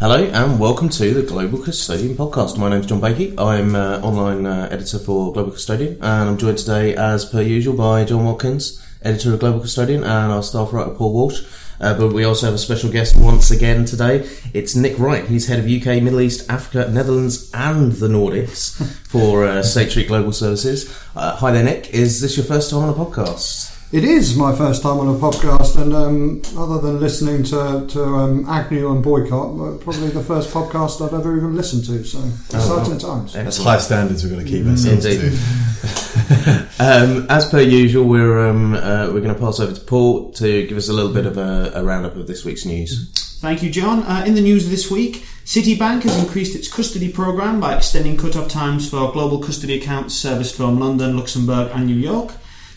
Hello and welcome to the Global Custodian podcast. My name's John Bakey. I'm uh, online uh, editor for Global Custodian, and I'm joined today, as per usual, by John Watkins, editor of Global Custodian, and our staff writer Paul Walsh. Uh, but we also have a special guest once again today. It's Nick Wright. He's head of UK, Middle East, Africa, Netherlands, and the Nordics for uh, State Street Global Services. Uh, hi there, Nick. Is this your first time on a podcast? It is my first time on a podcast, and um, other than listening to, to um, Agnew and Boycott, uh, probably the first podcast I've ever even listened to. So exciting times. That's high standards we've got to keep ourselves Indeed. to. Um, as per usual, we're um, uh, we're going to pass over to Paul to give us a little bit of a, a roundup of this week's news. Thank you, John. Uh, in the news this week, Citibank has increased its custody program by extending cut-off times for global custody accounts serviced from London, Luxembourg, and New York.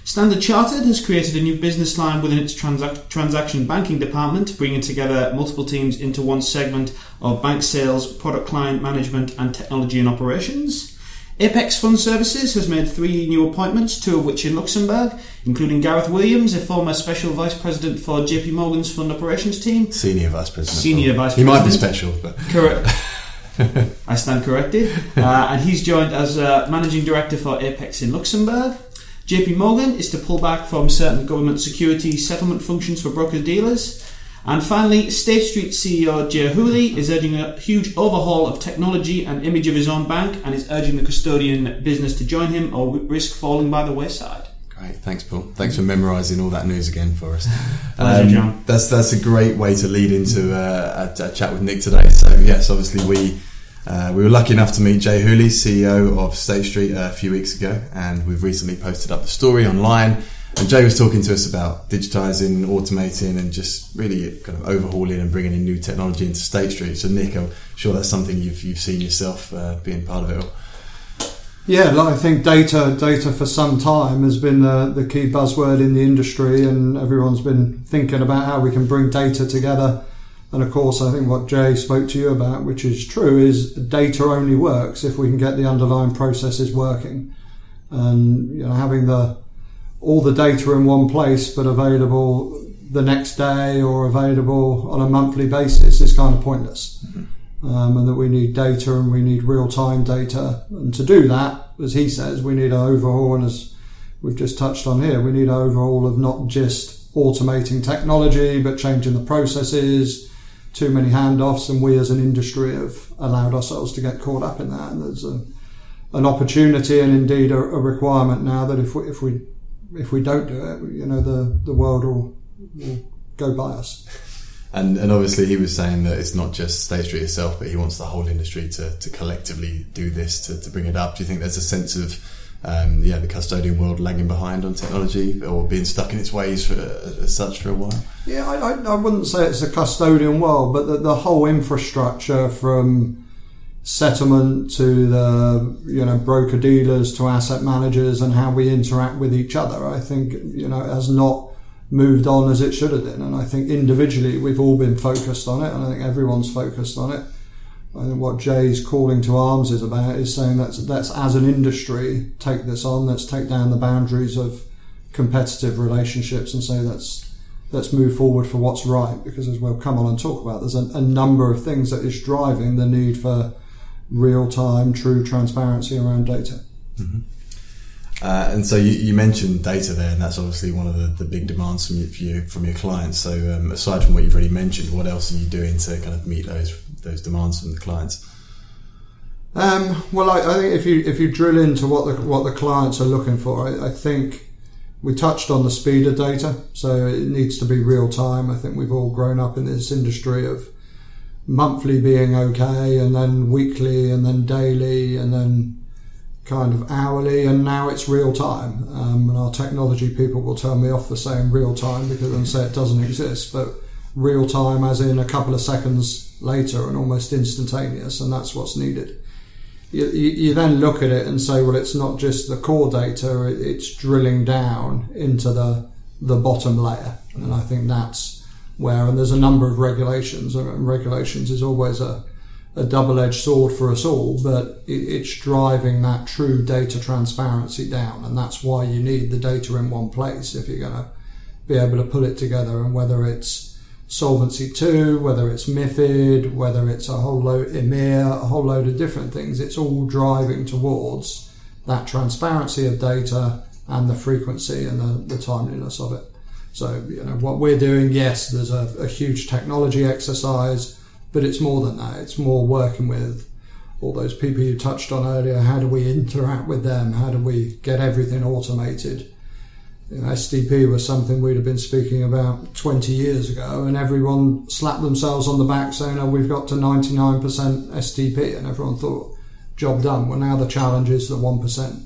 Standard Chartered has created a new business line within its transac- transaction banking department, bringing together multiple teams into one segment of bank sales, product client management, and technology and operations. Apex Fund Services has made three new appointments, two of which in Luxembourg, including Gareth Williams, a former special vice president for JP Morgan's fund operations team. Senior vice president. Senior vice President. He might be special, but Correct. I stand corrected. Uh, and he's joined as uh, managing director for Apex in Luxembourg. JP Morgan is to pull back from certain government security settlement functions for broker dealers. And finally, State Street CEO Jay Hooley is urging a huge overhaul of technology and image of his own bank and is urging the custodian business to join him or risk falling by the wayside. great. Thanks, Paul. Thanks for memorising all that news again for us. Pleasure, John. That's that's a great way to lead into uh, a, a chat with Nick today. So yes, obviously we. Uh, we were lucky enough to meet Jay Hooley, CEO of State Street, uh, a few weeks ago, and we've recently posted up the story online. And Jay was talking to us about digitising, automating, and just really kind of overhauling and bringing in new technology into State Street. So, Nick, I'm sure that's something you've, you've seen yourself uh, being part of it all. Yeah, I think data data for some time has been the, the key buzzword in the industry, and everyone's been thinking about how we can bring data together. And of course, I think what Jay spoke to you about, which is true, is data only works if we can get the underlying processes working. And you know, having the all the data in one place but available the next day or available on a monthly basis is kind of pointless um, and that we need data and we need real time data. And to do that, as he says, we need an overhaul, and as we've just touched on here, we need an overhaul of not just automating technology, but changing the processes. Too many handoffs, and we as an industry have allowed ourselves to get caught up in that. And there's a, an opportunity and indeed a, a requirement now that if we if we if we don't do it, you know, the the world will, will go by us. And, and obviously, he was saying that it's not just State Street itself, but he wants the whole industry to, to collectively do this to, to bring it up. Do you think there's a sense of um, yeah, the custodian world lagging behind on technology or being stuck in its ways for, as such for a while? Yeah, I, I, wouldn't say it's a custodian world, but the, the whole infrastructure from settlement to the you know broker dealers to asset managers and how we interact with each other, I think you know has not moved on as it should have been. And I think individually we've all been focused on it, and I think everyone's focused on it. I think what Jay's calling to arms is about is saying let's let's as an industry take this on. Let's take down the boundaries of competitive relationships and say let's let's move forward for what's right. Because as we'll come on and talk about, there's a, a number of things that is driving the need for real time, true transparency around data. Uh, and so you, you mentioned data there, and that's obviously one of the, the big demands from you from your clients. So um, aside from what you've already mentioned, what else are you doing to kind of meet those those demands from the clients? Um, well, I, I think if you if you drill into what the what the clients are looking for, I, I think we touched on the speed of data, so it needs to be real time. I think we've all grown up in this industry of monthly being okay, and then weekly, and then daily, and then kind of hourly, and now it's real time. Um, and our technology people will tell me off for saying real time because they say it doesn't exist, but real time as in a couple of seconds later and almost instantaneous, and that's what's needed. You, you, then look at it and say, well, it's not just the core data; it, it's drilling down into the the bottom layer, and I think that's where. And there's a number of regulations, and regulations is always a a double-edged sword for us all, but it, it's driving that true data transparency down, and that's why you need the data in one place if you're going to be able to pull it together. And whether it's Solvency 2, whether it's MIFID, whether it's a whole load EMIR, a whole load of different things, it's all driving towards that transparency of data and the frequency and the, the timeliness of it. So, you know, what we're doing, yes, there's a, a huge technology exercise, but it's more than that. It's more working with all those people you touched on earlier. How do we interact with them? How do we get everything automated? You know, STP was something we'd have been speaking about 20 years ago, and everyone slapped themselves on the back saying, Oh, we've got to 99% STP, and everyone thought, job done. Well, now the challenge is the 1%.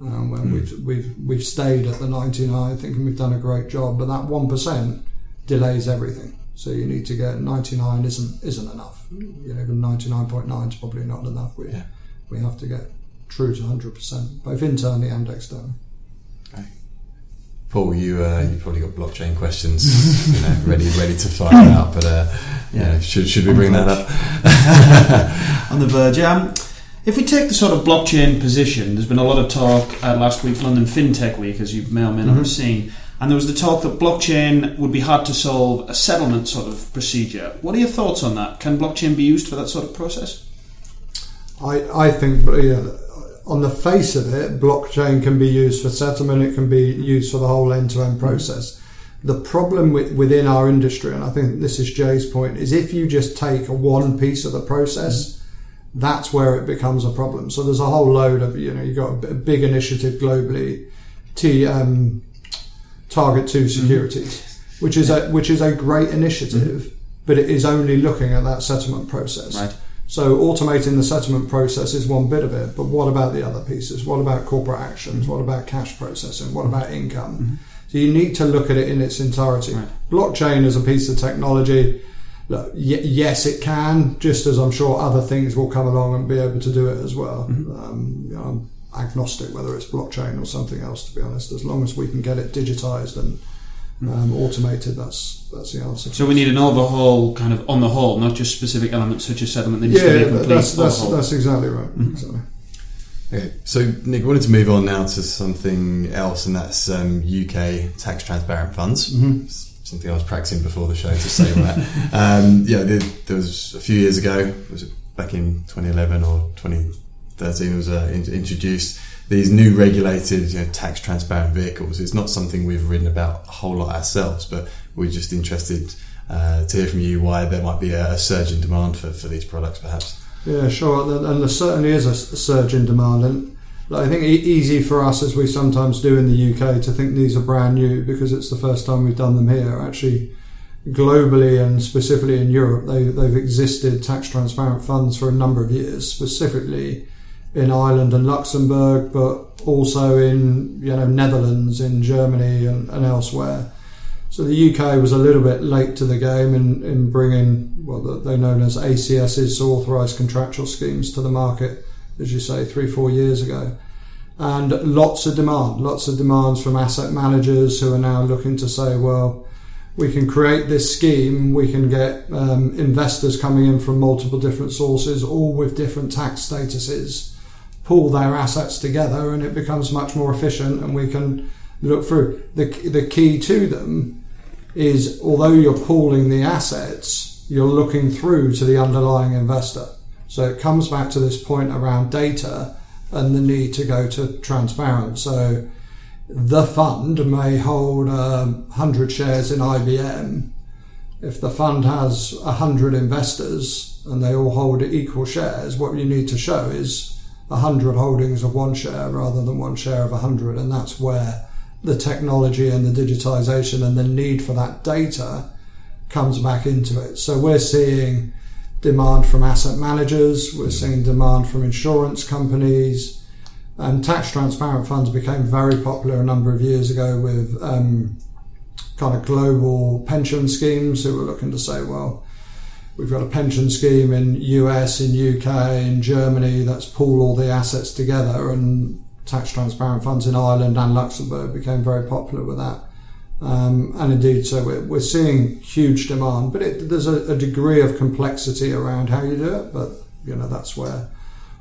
Um, when mm. we've, we've, we've stayed at the 99, thinking we've done a great job, but that 1% delays everything. So you need to get 99 isn't isn't enough. You know, even 99.9 is probably not enough. We, yeah. we have to get true to 100%, both internally and externally. Paul, you uh, you probably got blockchain questions, you know, ready ready to fire out. But uh, yeah, should should we bring that up on the verge? Um, if we take the sort of blockchain position, there's been a lot of talk at last week's London FinTech Week, as you may or may not mm-hmm. have seen, and there was the talk that blockchain would be hard to solve a settlement sort of procedure. What are your thoughts on that? Can blockchain be used for that sort of process? I I think yeah, on the face of it, blockchain can be used for settlement, it can be used for the whole end to end process. The problem with, within our industry, and I think this is Jay's point, is if you just take one piece of the process, mm-hmm. that's where it becomes a problem. So there's a whole load of, you know, you've got a big initiative globally, T, um, Target 2 Securities, mm-hmm. which is a, which is a great initiative, mm-hmm. but it is only looking at that settlement process. Right. So automating the settlement process is one bit of it, but what about the other pieces? What about corporate actions? What about cash processing? What about income? Mm-hmm. So you need to look at it in its entirety. Right. Blockchain is a piece of technology. Look, y- yes, it can, just as I'm sure other things will come along and be able to do it as well. Mm-hmm. Um, you know, I'm agnostic whether it's blockchain or something else, to be honest, as long as we can get it digitized and um, automated. That's that's the answer. So we need an overhaul, kind of on the whole, not just specific elements such as settlement. yeah, that's that's, that's exactly right. Mm-hmm. Exactly. Okay, so Nick, I wanted to move on now to something else, and that's um, UK tax transparent funds. Mm-hmm. Something I was practicing before the show to say that. um, yeah, there, there, was a few years ago. Was it back in 2011 or 2013? it Was uh, in, introduced these new regulated you know, tax transparent vehicles. It's not something we've written about a whole lot ourselves, but we're just interested uh, to hear from you why there might be a, a, surge in demand for, for these products, perhaps. Yeah, sure. And there certainly is a surge in demand. And I think easy for us, as we sometimes do in the UK, to think these are brand new because it's the first time we've done them here. Actually, globally and specifically in Europe, they, they've existed tax transparent funds for a number of years, specifically in Ireland and Luxembourg, but also in you know Netherlands, in Germany, and, and elsewhere. So the UK was a little bit late to the game in, in bringing what they're known as ACSs, so authorised contractual schemes, to the market, as you say, three four years ago. And lots of demand, lots of demands from asset managers who are now looking to say, well, we can create this scheme, we can get um, investors coming in from multiple different sources, all with different tax statuses pull their assets together and it becomes much more efficient and we can look through. The, the key to them is although you're pooling the assets, you're looking through to the underlying investor. So it comes back to this point around data and the need to go to transparent. So the fund may hold um, 100 shares in IBM. If the fund has 100 investors and they all hold equal shares, what you need to show is 100 holdings of one share rather than one share of 100. And that's where the technology and the digitization and the need for that data comes back into it. So we're seeing demand from asset managers, we're seeing demand from insurance companies. And tax transparent funds became very popular a number of years ago with um, kind of global pension schemes who were looking to say, well, We've got a pension scheme in US, in UK, in Germany that's pool all the assets together, and tax transparent funds in Ireland and Luxembourg became very popular with that. Um, and indeed, so we're, we're seeing huge demand, but it, there's a, a, degree of complexity around how you do it. But you know that's where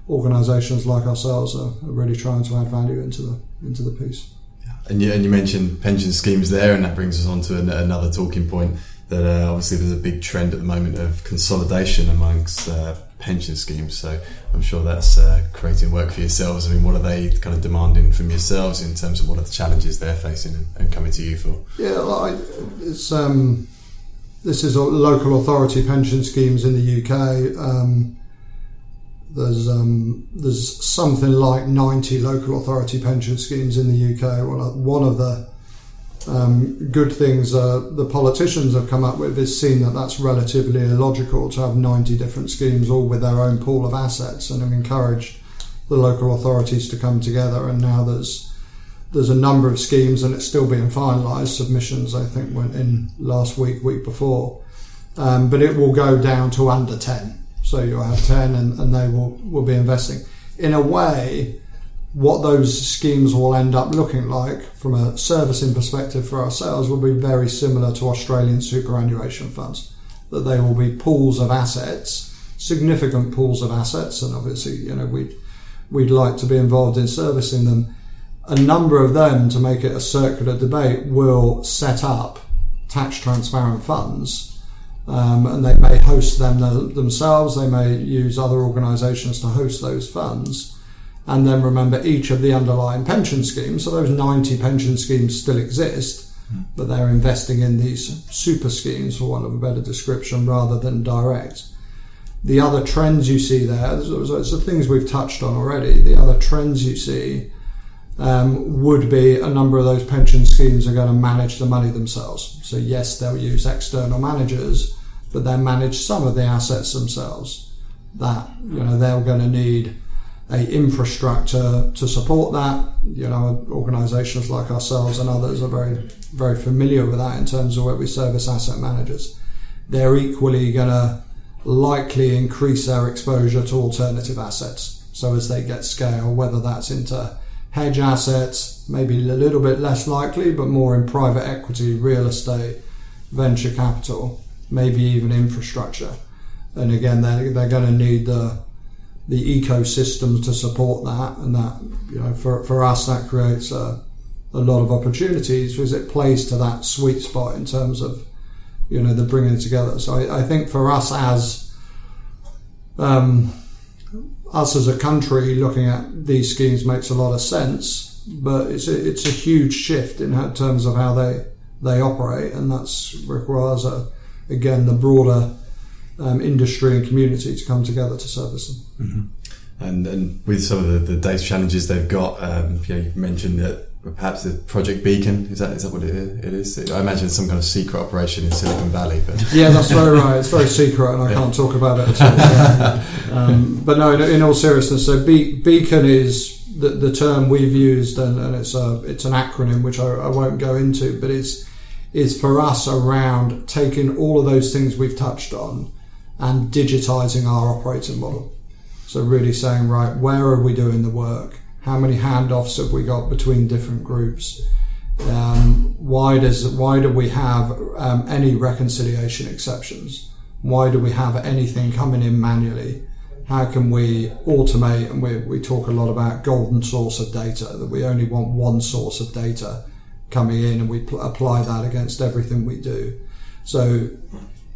organisations like ourselves are, are, really trying to add value into the into the piece. And you, and you mentioned pension schemes there, and that brings us on to an, another talking point that uh, obviously there's a big trend at the moment of consolidation amongst uh, pension schemes. So I'm sure that's uh, creating work for yourselves. I mean, what are they kind of demanding from yourselves in terms of what are the challenges they're facing and, coming to you for? Yeah, like, it's um, this is a local authority pension schemes in the UK. Um, there's um, there's something like 90 local authority pension schemes in the UK. Well, uh, one of the um, good things uh, the politicians have come up with is seen that that's relatively illogical to have 90 different schemes all with their own pool of assets and have encouraged the local authorities to come together. And now there's there's a number of schemes and it's still being finalised submissions I think went in last week week before. Um, but it will go down to under 10 so you'll have 10 and, and they will, will be investing. In a way what those schemes will end up looking like from a servicing perspective for ourselves will be very similar to Australian superannuation funds. That they will be pools of assets, significant pools of assets, and obviously, you know, we'd we'd like to be involved in servicing them. A number of them, to make it a circular debate, will set up tax transparent funds, um, and they may host them themselves. They may use other organisations to host those funds and then remember each of the underlying pension schemes. So those 90 pension schemes still exist, mm. but they're investing in these super schemes, for want of a better description, rather than direct. The other trends you see there, it's the things we've touched on already. The other trends you see um, would be a number of those pension schemes are going to manage the money themselves. So yes, they'll use external managers, but they manage some of the assets themselves. That you know they're going to need a infrastructure to support that. You know, organisations like ourselves and others are very, very familiar with that in terms of where we service asset managers. They're equally going to likely increase their exposure to alternative assets. So as they get scale, whether that's into hedge assets, maybe a little bit less likely, but more in private equity, real estate, venture capital, maybe even infrastructure. And again, they're, they're going to need the the ecosystems to support that, and that you know for for us that creates a, a lot of opportunities because it plays to that sweet spot in terms of you know the bringing together. So I, I think for us as um, us as a country looking at these schemes makes a lot of sense, but it's a, it's a huge shift in terms of how they they operate, and that's requires a again the broader um, industry and community to come together to service them. Mm-hmm. And, and with some of the, the data challenges they've got, um, you, know, you mentioned that perhaps the Project Beacon is that is that what it is? I imagine it's some kind of secret operation in Silicon Valley. But yeah, that's very right. It's very secret, and I yeah. can't talk about it at all. um, but no, in, in, all seriousness, so Be- Beacon is the, the term we've used, and, and, it's a it's an acronym which I, I won't go into, but it's is for us around taking all of those things we've touched on and digitizing our operating model. So really saying, right, where are we doing the work? How many handoffs have we got between different groups? Um, why does why do we have um, any reconciliation exceptions? Why do we have anything coming in manually? How can we automate? And we, we talk a lot about golden source of data that we only want one source of data coming in, and we pl- apply that against everything we do. So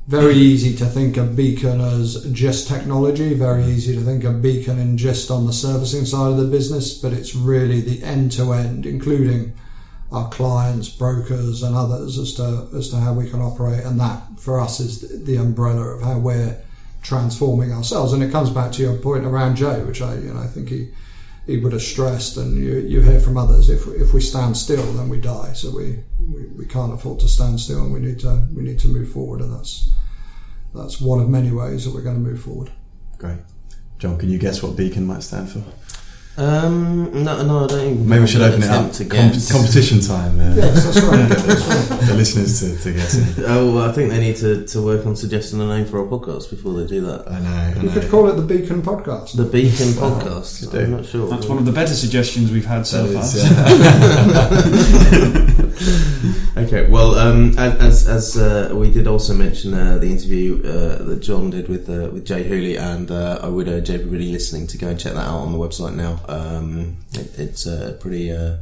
very easy to think of Beacon as just technology, very easy to think of Beacon in just on the servicing side of the business, but it's really the end to end, including our clients, brokers, and others as to as to how we can operate. And that for us is the umbrella of how we're transforming ourselves. And it comes back to your point around Jay, which I you know I think he he would have stressed, and you, you hear from others, if, if we stand still, then we die. So we, we, we can't afford to stand still, and we need to we need to move forward, and that's that's one of many ways that we're going to move forward. Great, John. Can you guess what Beacon might stand for? Um, no, no, I don't even. Maybe we should open it up. To Com- competition time. Uh, yes, that's right. the, the listeners to, to guess it. Oh, well, I think they need to, to work on suggesting a name for our podcast before they do that. I know. I we know. could call it the Beacon Podcast. The Beacon Podcast. I'm not sure. That's one of the better suggestions we've had so far. Is, okay, well, um, as as uh, we did also mention uh, the interview uh, that John did with uh, with Jay Hooley, and uh, I would urge everybody listening to go and check that out on the website now. Um, it, it's a pretty uh,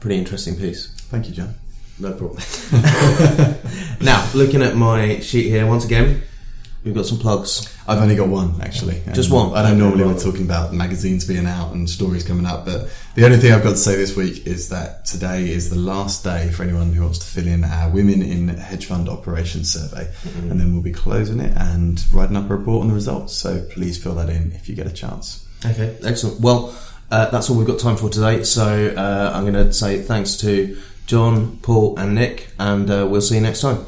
pretty interesting piece. Thank you, John. No problem. now, looking at my sheet here, once again, we've got some plugs. I've only got one actually. Just one? I don't normally we're talking about magazines being out and stories coming up, but the only thing I've got to say this week is that today is the last day for anyone who wants to fill in our Women in Hedge Fund Operations survey, Mm-hmm. and then we'll be closing it and writing up a report on the results. So please fill that in if you get a chance. Okay, excellent. Well, uh, that's all we've got time for today. So uh, I'm going to say thanks to John, Paul, and Nick, and uh, we'll see you next time.